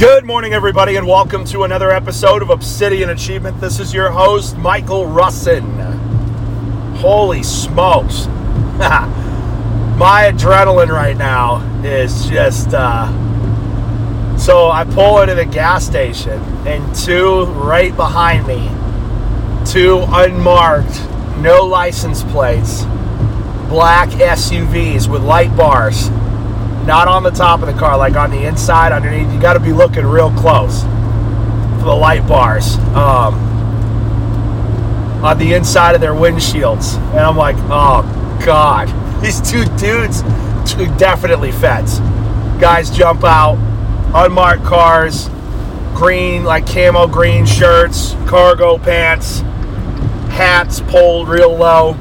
Good morning, everybody, and welcome to another episode of Obsidian Achievement. This is your host, Michael Russin. Holy smokes. My adrenaline right now is just. Uh, so I pull into the gas station, and two right behind me, two unmarked, no license plates, black SUVs with light bars not on the top of the car, like on the inside, underneath. You got to be looking real close for the light bars um, on the inside of their windshields. And I'm like, oh god, these two dudes, two definitely feds. Guys jump out, unmarked cars, green like camo green shirts, cargo pants, hats pulled real low.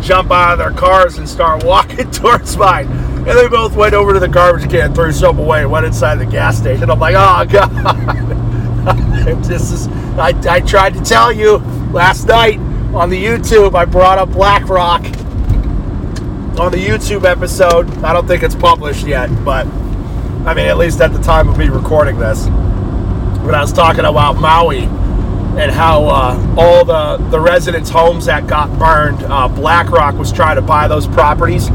Jump out of their cars and start walking towards mine and they both went over to the garbage can, threw some away, went inside the gas station. I'm like, oh god, this is. I, I tried to tell you last night on the YouTube. I brought up BlackRock on the YouTube episode. I don't think it's published yet, but I mean, at least at the time of me recording this, when I was talking about Maui and how uh, all the the residents' homes that got burned, uh, BlackRock was trying to buy those properties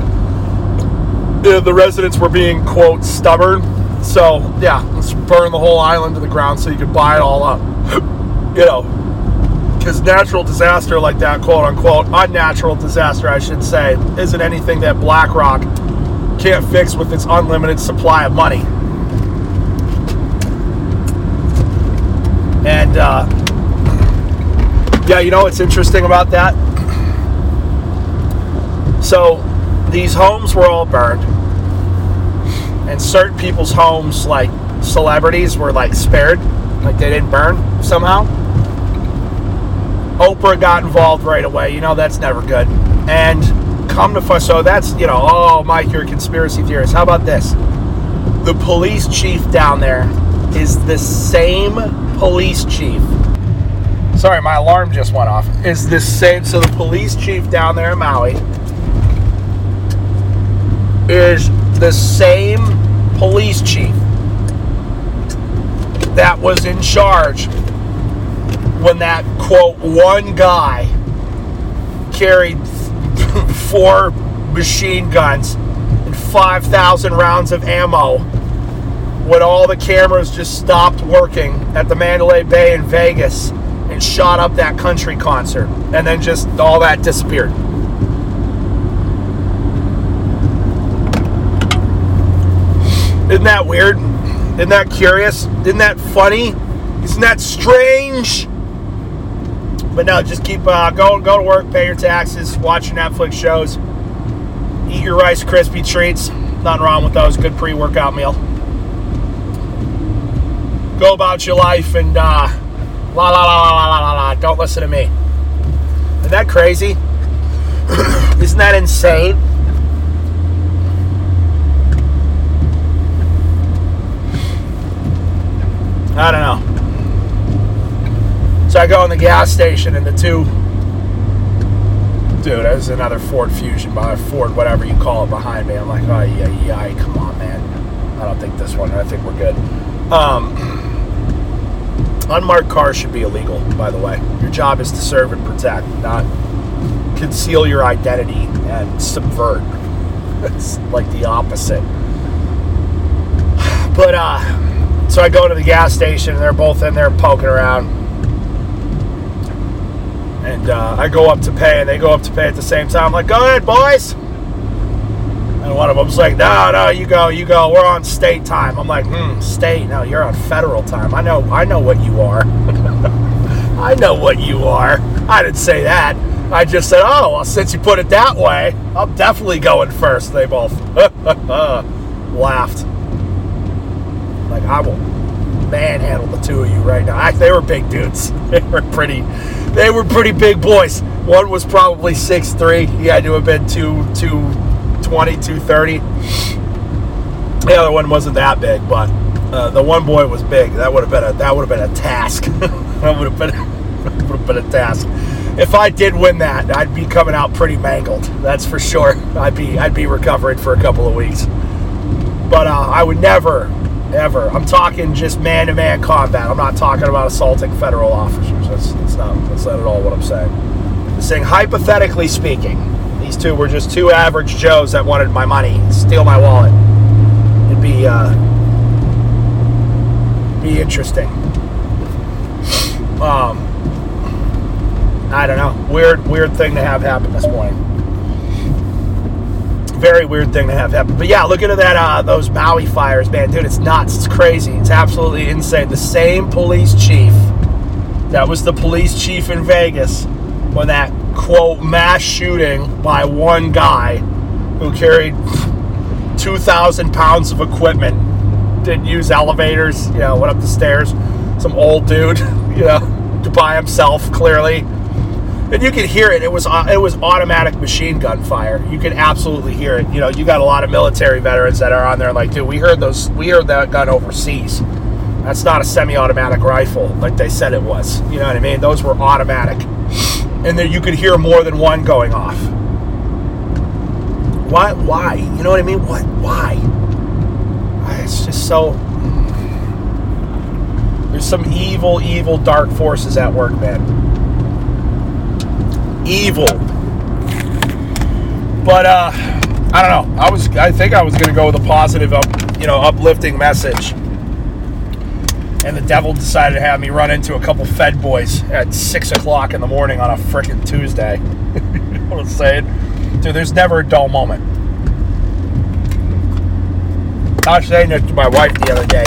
the, the residents were being quote stubborn. So yeah, let's burn the whole island to the ground so you can buy it all up. you know, because natural disaster like that, quote unquote, unnatural disaster, I should say, isn't anything that BlackRock can't fix with its unlimited supply of money. And uh, yeah, you know what's interesting about that? So these homes were all burned, and certain people's homes, like celebrities, were like spared, like they didn't burn somehow. Oprah got involved right away. You know that's never good. And come to so that's you know, oh Mike, you're a conspiracy theorist. How about this? The police chief down there is the same police chief. Sorry, my alarm just went off. Is the same? So the police chief down there in Maui is the same police chief that was in charge when that quote one guy carried four machine guns and 5,000 rounds of ammo when all the cameras just stopped working at the Mandalay Bay in Vegas and shot up that country concert and then just all that disappeared. Isn't that weird? Isn't that curious? Isn't that funny? Isn't that strange? But no, just keep uh, go go to work, pay your taxes, watch your Netflix shows, eat your Rice Krispie treats. Nothing wrong with those. Good pre-workout meal. Go about your life and uh, la la la la la la la. Don't listen to me. Isn't that crazy? Isn't that insane? I don't know. So I go in the gas station and the two dude, there's another Ford Fusion by Ford, whatever you call it, behind me. I'm like, oh yeah, yeah, come on, man. I don't think this one. I think we're good. Um, unmarked cars should be illegal, by the way. Your job is to serve and protect, not conceal your identity and subvert. It's like the opposite. But uh so I go to the gas station, and they're both in there poking around. And uh, I go up to pay, and they go up to pay at the same time. I'm like, go ahead, boys. And one of them's like, no, no, you go, you go. We're on state time. I'm like, hmm, state? No, you're on federal time. I know, I know what you are. I know what you are. I didn't say that. I just said, oh, well, since you put it that way, I'm definitely going first. They both laughed. Like I will manhandle the two of you right now. I, they were big dudes. They were pretty. They were pretty big boys. One was probably six three. He had to have been two two twenty two thirty. The other one wasn't that big, but uh, the one boy was big. That would have been a that would have been a task. that would have been would have been a task. If I did win that, I'd be coming out pretty mangled. That's for sure. I'd be I'd be recovering for a couple of weeks. But uh, I would never ever. I'm talking just man to man combat. I'm not talking about assaulting federal officers. That's, that's, not, that's not at all what I'm saying. I'm saying, hypothetically speaking, these two were just two average Joes that wanted my money, steal my wallet. It'd be, uh, be interesting. Um, I don't know. Weird, weird thing to have happen this morning very weird thing to have happen. But yeah, look into that uh, those Maui fires, man, dude. It's nuts. It's crazy. It's absolutely insane. The same police chief that was the police chief in Vegas when that quote mass shooting by one guy who carried two thousand pounds of equipment, didn't use elevators, you know, went up the stairs. Some old dude, you know, by himself, clearly and you could hear it. It was uh, it was automatic machine gun fire. You could absolutely hear it. You know, you got a lot of military veterans that are on there like, dude, we heard those, we heard that gun overseas. That's not a semi-automatic rifle like they said it was. You know what I mean? Those were automatic, and then you could hear more than one going off. Why? Why? You know what I mean? What? Why? It's just so. There's some evil, evil, dark forces at work, man evil. But uh, I don't know. I was I think I was gonna go with a positive, up, you know, uplifting message. And the devil decided to have me run into a couple Fed boys at six o'clock in the morning on a freaking Tuesday. you know what I'm saying? Dude, there's never a dull moment. I was saying that to my wife the other day.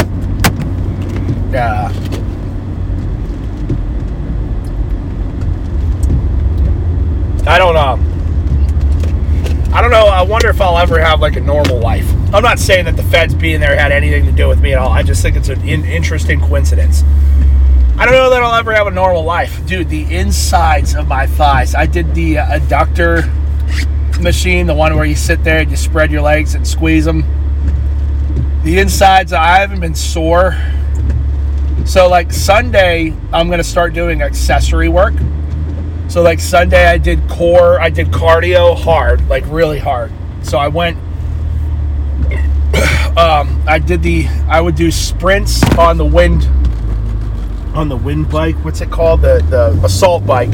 Yeah. I don't know. I don't know. I wonder if I'll ever have like a normal life. I'm not saying that the feds being there had anything to do with me at all. I just think it's an in- interesting coincidence. I don't know that I'll ever have a normal life, dude. The insides of my thighs. I did the uh, adductor machine, the one where you sit there and you spread your legs and squeeze them. The insides, I haven't been sore. So like Sunday, I'm gonna start doing accessory work so like Sunday I did core, I did cardio hard, like really hard. So I went um, I did the I would do sprints on the wind on the wind bike. What's it called? The the assault bike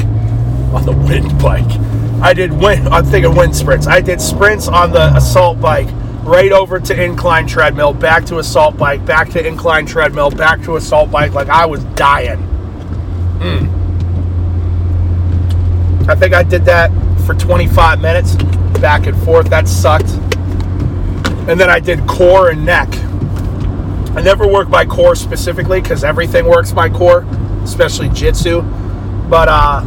on the wind bike. I did wind I'm thinking wind sprints. I did sprints on the assault bike right over to incline treadmill, back to assault bike, back to incline treadmill, back to assault bike like I was dying. Mm. I think I did that for 25 minutes, back and forth. That sucked. And then I did core and neck. I never work my core specifically because everything works my core, especially jitsu. But uh,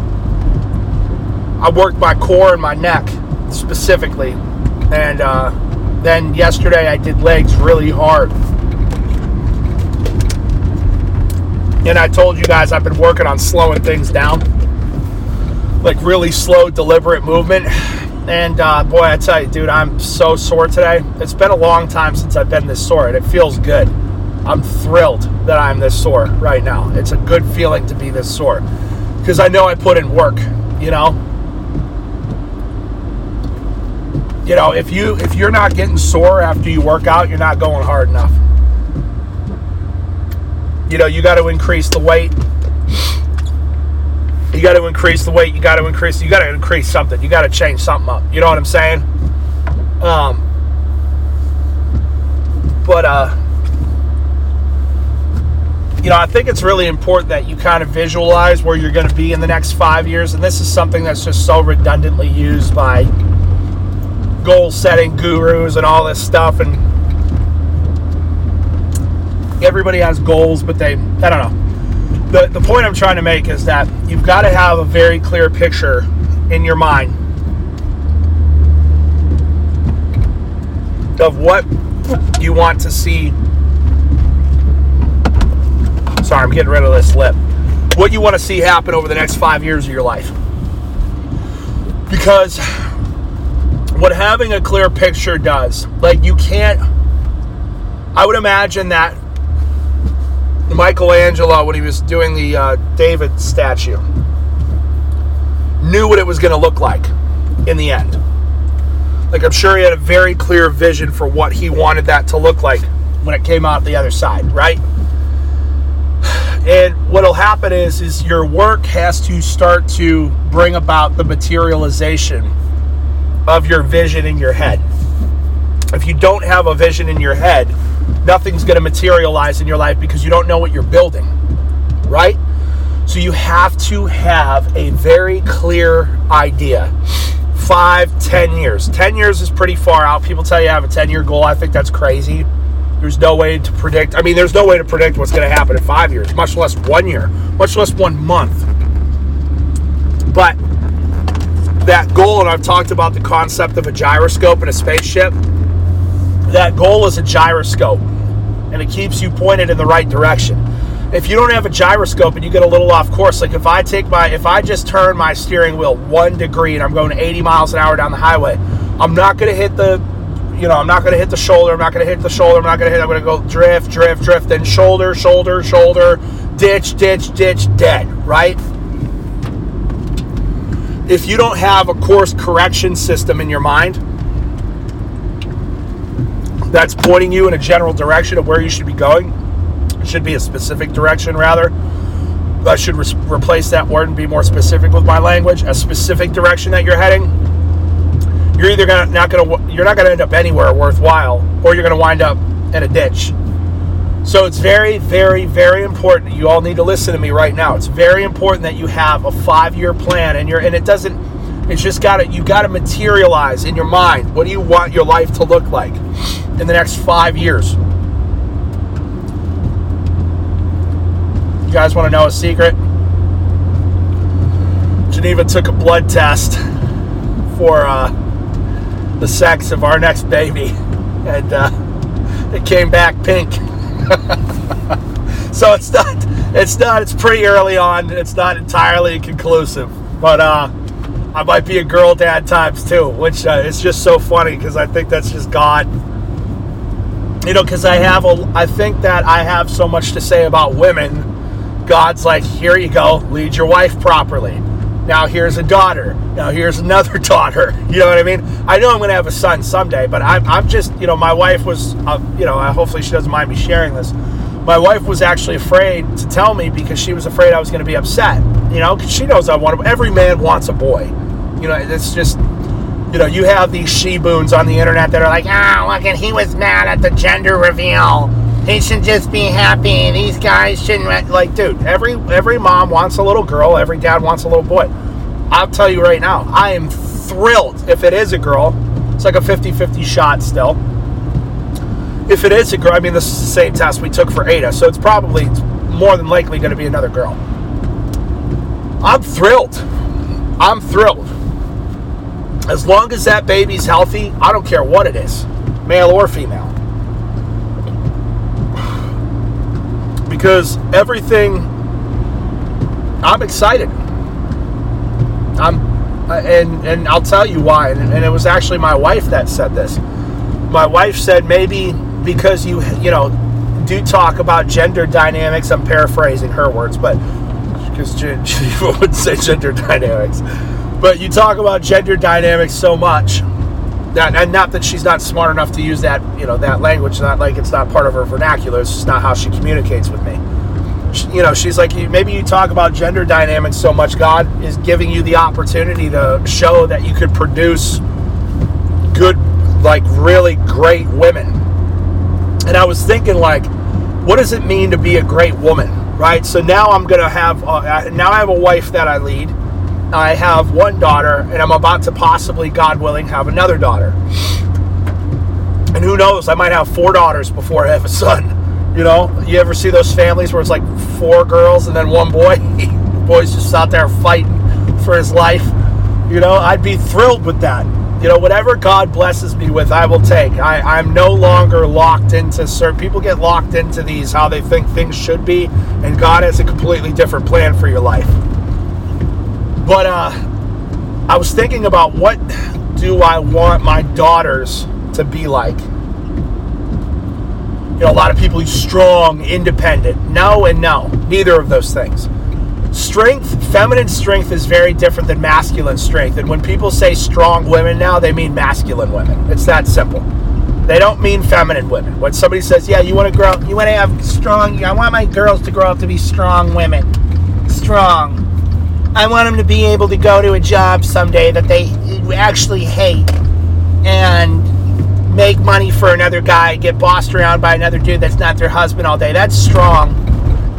I worked my core and my neck specifically. And uh, then yesterday I did legs really hard. And I told you guys I've been working on slowing things down like really slow, deliberate movement. And uh, boy, I tell you, dude, I'm so sore today. It's been a long time since I've been this sore, and it feels good. I'm thrilled that I'm this sore right now. It's a good feeling to be this sore because I know I put in work. You know, you know, if you if you're not getting sore after you work out, you're not going hard enough. You know, you got to increase the weight you got to increase the weight. You got to increase. You got to increase something. You got to change something up. You know what I'm saying? Um. But uh. You know, I think it's really important that you kind of visualize where you're going to be in the next five years, and this is something that's just so redundantly used by goal setting gurus and all this stuff and everybody has goals but they i don't know the, the point I'm trying to make is that you've got to have a very clear picture in your mind of what you want to see. Sorry, I'm getting rid of this lip. What you want to see happen over the next five years of your life. Because what having a clear picture does, like you can't, I would imagine that Michelangelo, when he was doing the uh, David statue, knew what it was going to look like in the end. Like, I'm sure he had a very clear vision for what he wanted that to look like when it came out the other side, right? And what'll happen is is your work has to start to bring about the materialization of your vision in your head. If you don't have a vision in your head, nothing's going to materialize in your life because you don't know what you're building, right? So you have to have a very clear idea. Five, ten years. Ten years is pretty far out. People tell you I have a 10 year goal. I think that's crazy. There's no way to predict. I mean, there's no way to predict what's going to happen in five years, much less one year, much less one month. But that goal, and I've talked about the concept of a gyroscope in a spaceship. That goal is a gyroscope, and it keeps you pointed in the right direction. If you don't have a gyroscope and you get a little off course, like if I take my, if I just turn my steering wheel one degree and I'm going 80 miles an hour down the highway, I'm not going to hit the, you know, I'm not going to hit the shoulder. I'm not going to hit the shoulder. I'm not going to hit. I'm going to go drift, drift, drift, then shoulder, shoulder, shoulder, ditch, ditch, ditch, dead. Right if you don't have a course correction system in your mind that's pointing you in a general direction of where you should be going, it should be a specific direction rather. I should re- replace that word and be more specific with my language. A specific direction that you're heading. You're either gonna not gonna you're not gonna end up anywhere worthwhile, or you're gonna wind up in a ditch. So it's very, very, very important. You all need to listen to me right now. It's very important that you have a five-year plan, and you're and it doesn't. It's just got to you got to materialize in your mind. What do you want your life to look like in the next five years? You guys want to know a secret? Geneva took a blood test for uh, the sex of our next baby, and uh, it came back pink. so it's not it's not it's pretty early on it's not entirely conclusive but uh i might be a girl dad times two which uh, is just so funny because i think that's just god you know because i have a i think that i have so much to say about women god's like here you go lead your wife properly now here's a daughter. Now here's another daughter. You know what I mean? I know I'm going to have a son someday, but I'm, I'm just, you know, my wife was, uh, you know, hopefully she doesn't mind me sharing this. My wife was actually afraid to tell me because she was afraid I was going to be upset. You know, because she knows I want. Every man wants a boy. You know, it's just you know, you have these she-boons on the internet that are like, ah, oh, look, and he was mad at the gender reveal. He should just be happy. These guys shouldn't like, dude. Every every mom wants a little girl. Every dad wants a little boy. I'll tell you right now, I am thrilled if it is a girl. It's like a 50-50 shot still. If it is a girl, I mean, this is the same test we took for Ada, so it's probably more than likely going to be another girl. I'm thrilled. I'm thrilled. As long as that baby's healthy, I don't care what it is, male or female. Because everything, I'm excited. I'm, and and I'll tell you why. And, and it was actually my wife that said this. My wife said maybe because you you know do talk about gender dynamics. I'm paraphrasing her words, but because she would say gender dynamics but you talk about gender dynamics so much that, and not that she's not smart enough to use that, you know, that language. Not like it's not part of her vernacular. It's just not how she communicates with me. She, you know, she's like, maybe you talk about gender dynamics so much. God is giving you the opportunity to show that you could produce good, like really great women. And I was thinking, like, what does it mean to be a great woman, right? So now I'm gonna have, uh, now I have a wife that I lead I have one daughter, and I'm about to possibly, God willing, have another daughter. And who knows, I might have four daughters before I have a son. You know, you ever see those families where it's like four girls and then one boy? the boy's just out there fighting for his life. You know, I'd be thrilled with that. You know, whatever God blesses me with, I will take. I, I'm no longer locked into certain people get locked into these how they think things should be, and God has a completely different plan for your life. But uh, I was thinking about what do I want my daughters to be like? You know, a lot of people use strong, independent. No and no. Neither of those things. Strength, feminine strength is very different than masculine strength. And when people say strong women now, they mean masculine women. It's that simple. They don't mean feminine women. When somebody says, "Yeah, you want to grow, up, you want to have strong," I want my girls to grow up to be strong women, strong. I want them to be able to go to a job someday that they actually hate and make money for another guy, get bossed around by another dude that's not their husband all day. That's strong.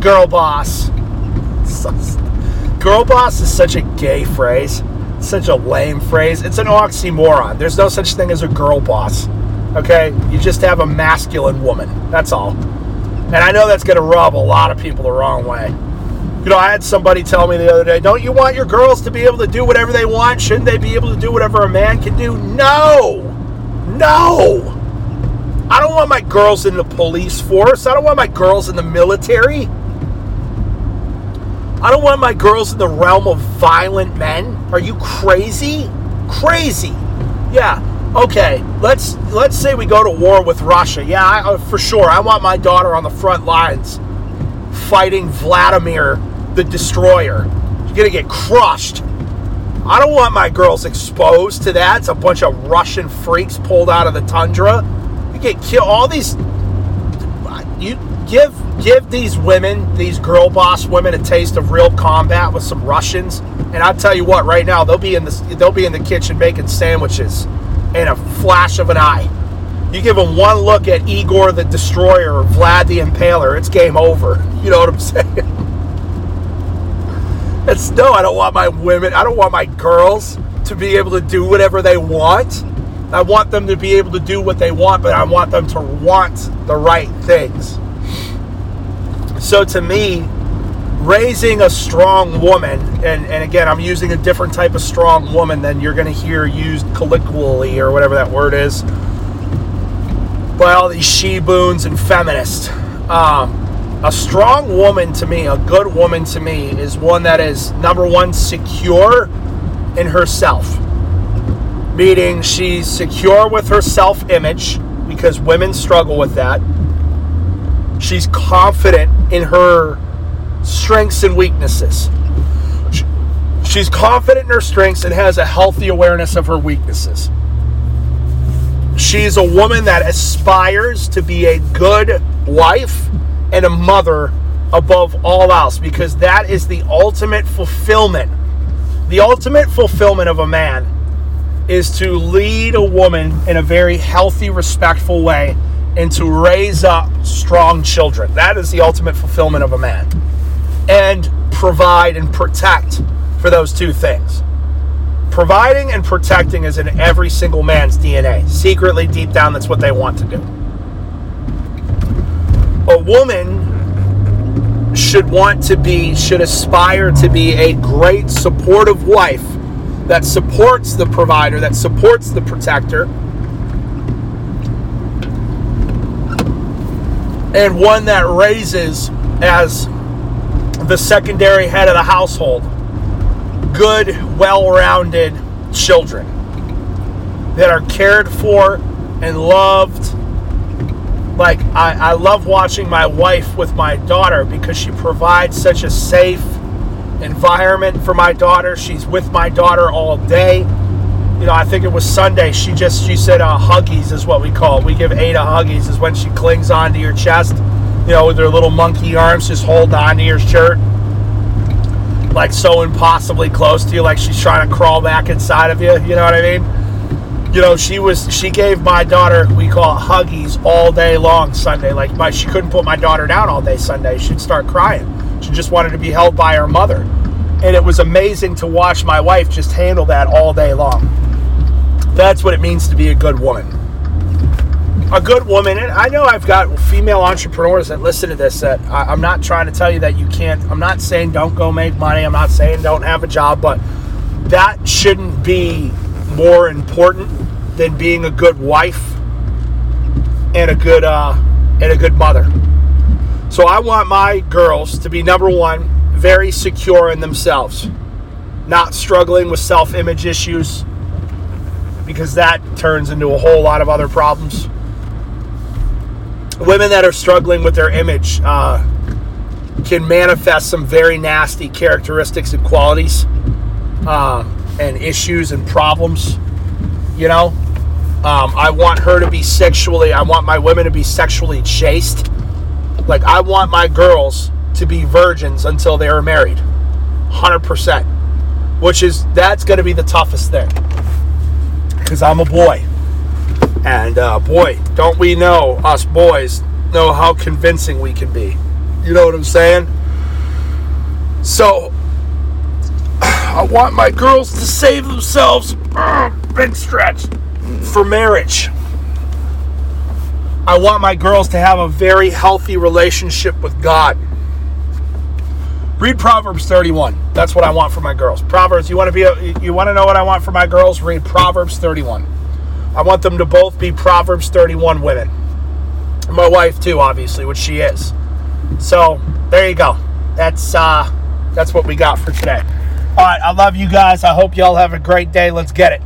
Girl boss. Girl boss is such a gay phrase, such a lame phrase. It's an oxymoron. There's no such thing as a girl boss. Okay? You just have a masculine woman. That's all. And I know that's going to rub a lot of people the wrong way. You know, I had somebody tell me the other day, don't you want your girls to be able to do whatever they want? Shouldn't they be able to do whatever a man can do? No! No! I don't want my girls in the police force. I don't want my girls in the military. I don't want my girls in the realm of violent men. Are you crazy? Crazy. Yeah, okay, let's let's say we go to war with Russia. Yeah, I, uh, for sure. I want my daughter on the front lines fighting Vladimir the Destroyer. You're gonna get crushed. I don't want my girls exposed to that. It's a bunch of Russian freaks pulled out of the tundra. You get killed. All these. You give give these women, these girl boss women, a taste of real combat with some Russians, and I'll tell you what. Right now, they'll be in the they'll be in the kitchen making sandwiches in a flash of an eye. You give them one look at Igor the Destroyer or Vlad the Impaler, it's game over. You know what I'm saying? It's no, I don't want my women, I don't want my girls to be able to do whatever they want. I want them to be able to do what they want, but I want them to want the right things. So to me, raising a strong woman, and, and again, I'm using a different type of strong woman than you're going to hear used colloquially or whatever that word is by all these she-boons and feminists. Um, a strong woman to me, a good woman to me, is one that is number one, secure in herself. Meaning she's secure with her self image because women struggle with that. She's confident in her strengths and weaknesses. She's confident in her strengths and has a healthy awareness of her weaknesses. She's a woman that aspires to be a good wife and a mother above all else because that is the ultimate fulfillment. The ultimate fulfillment of a man is to lead a woman in a very healthy, respectful way and to raise up strong children. That is the ultimate fulfillment of a man. And provide and protect for those two things. Providing and protecting is in every single man's DNA. Secretly, deep down, that's what they want to do. A woman should want to be, should aspire to be a great supportive wife that supports the provider, that supports the protector, and one that raises as the secondary head of the household good, well rounded children that are cared for and loved. Like, I, I love watching my wife with my daughter because she provides such a safe environment for my daughter. She's with my daughter all day. You know, I think it was Sunday. She just she said uh, huggies is what we call. It. We give Ada huggies is when she clings onto your chest, you know, with her little monkey arms, just hold onto your shirt like so impossibly close to you, like she's trying to crawl back inside of you. You know what I mean? You know, she was she gave my daughter we call it huggies all day long Sunday. Like my she couldn't put my daughter down all day Sunday. She'd start crying. She just wanted to be held by her mother. And it was amazing to watch my wife just handle that all day long. That's what it means to be a good woman a good woman, and I know I've got female entrepreneurs that listen to this. That I, am not trying to tell you that you can't. I'm not saying don't go make money. I'm not saying don't have a job, but that shouldn't be more important than being a good wife and a good uh, and a good mother. So I want my girls to be number one, very secure in themselves, not struggling with self-image issues because that turns into a whole lot of other problems women that are struggling with their image uh, can manifest some very nasty characteristics and qualities uh, and issues and problems. You know, Um, I want her to be sexually, I want my women to be sexually chaste. Like, I want my girls to be virgins until they are married. 100%. Which is, that's going to be the toughest thing. Because I'm a boy. And uh, boy, don't we know, us boys, know how convincing we can be. You know what I'm saying? So, I want my girls to save themselves, big stretch, for marriage. I want my girls to have a very healthy relationship with God. Read Proverbs 31. That's what I want for my girls. Proverbs, you want to be a, you want to know what I want for my girls? Read Proverbs 31. I want them to both be Proverbs 31 women. My wife too, obviously, which she is. So, there you go. That's uh that's what we got for today. All right, I love you guys. I hope y'all have a great day. Let's get it.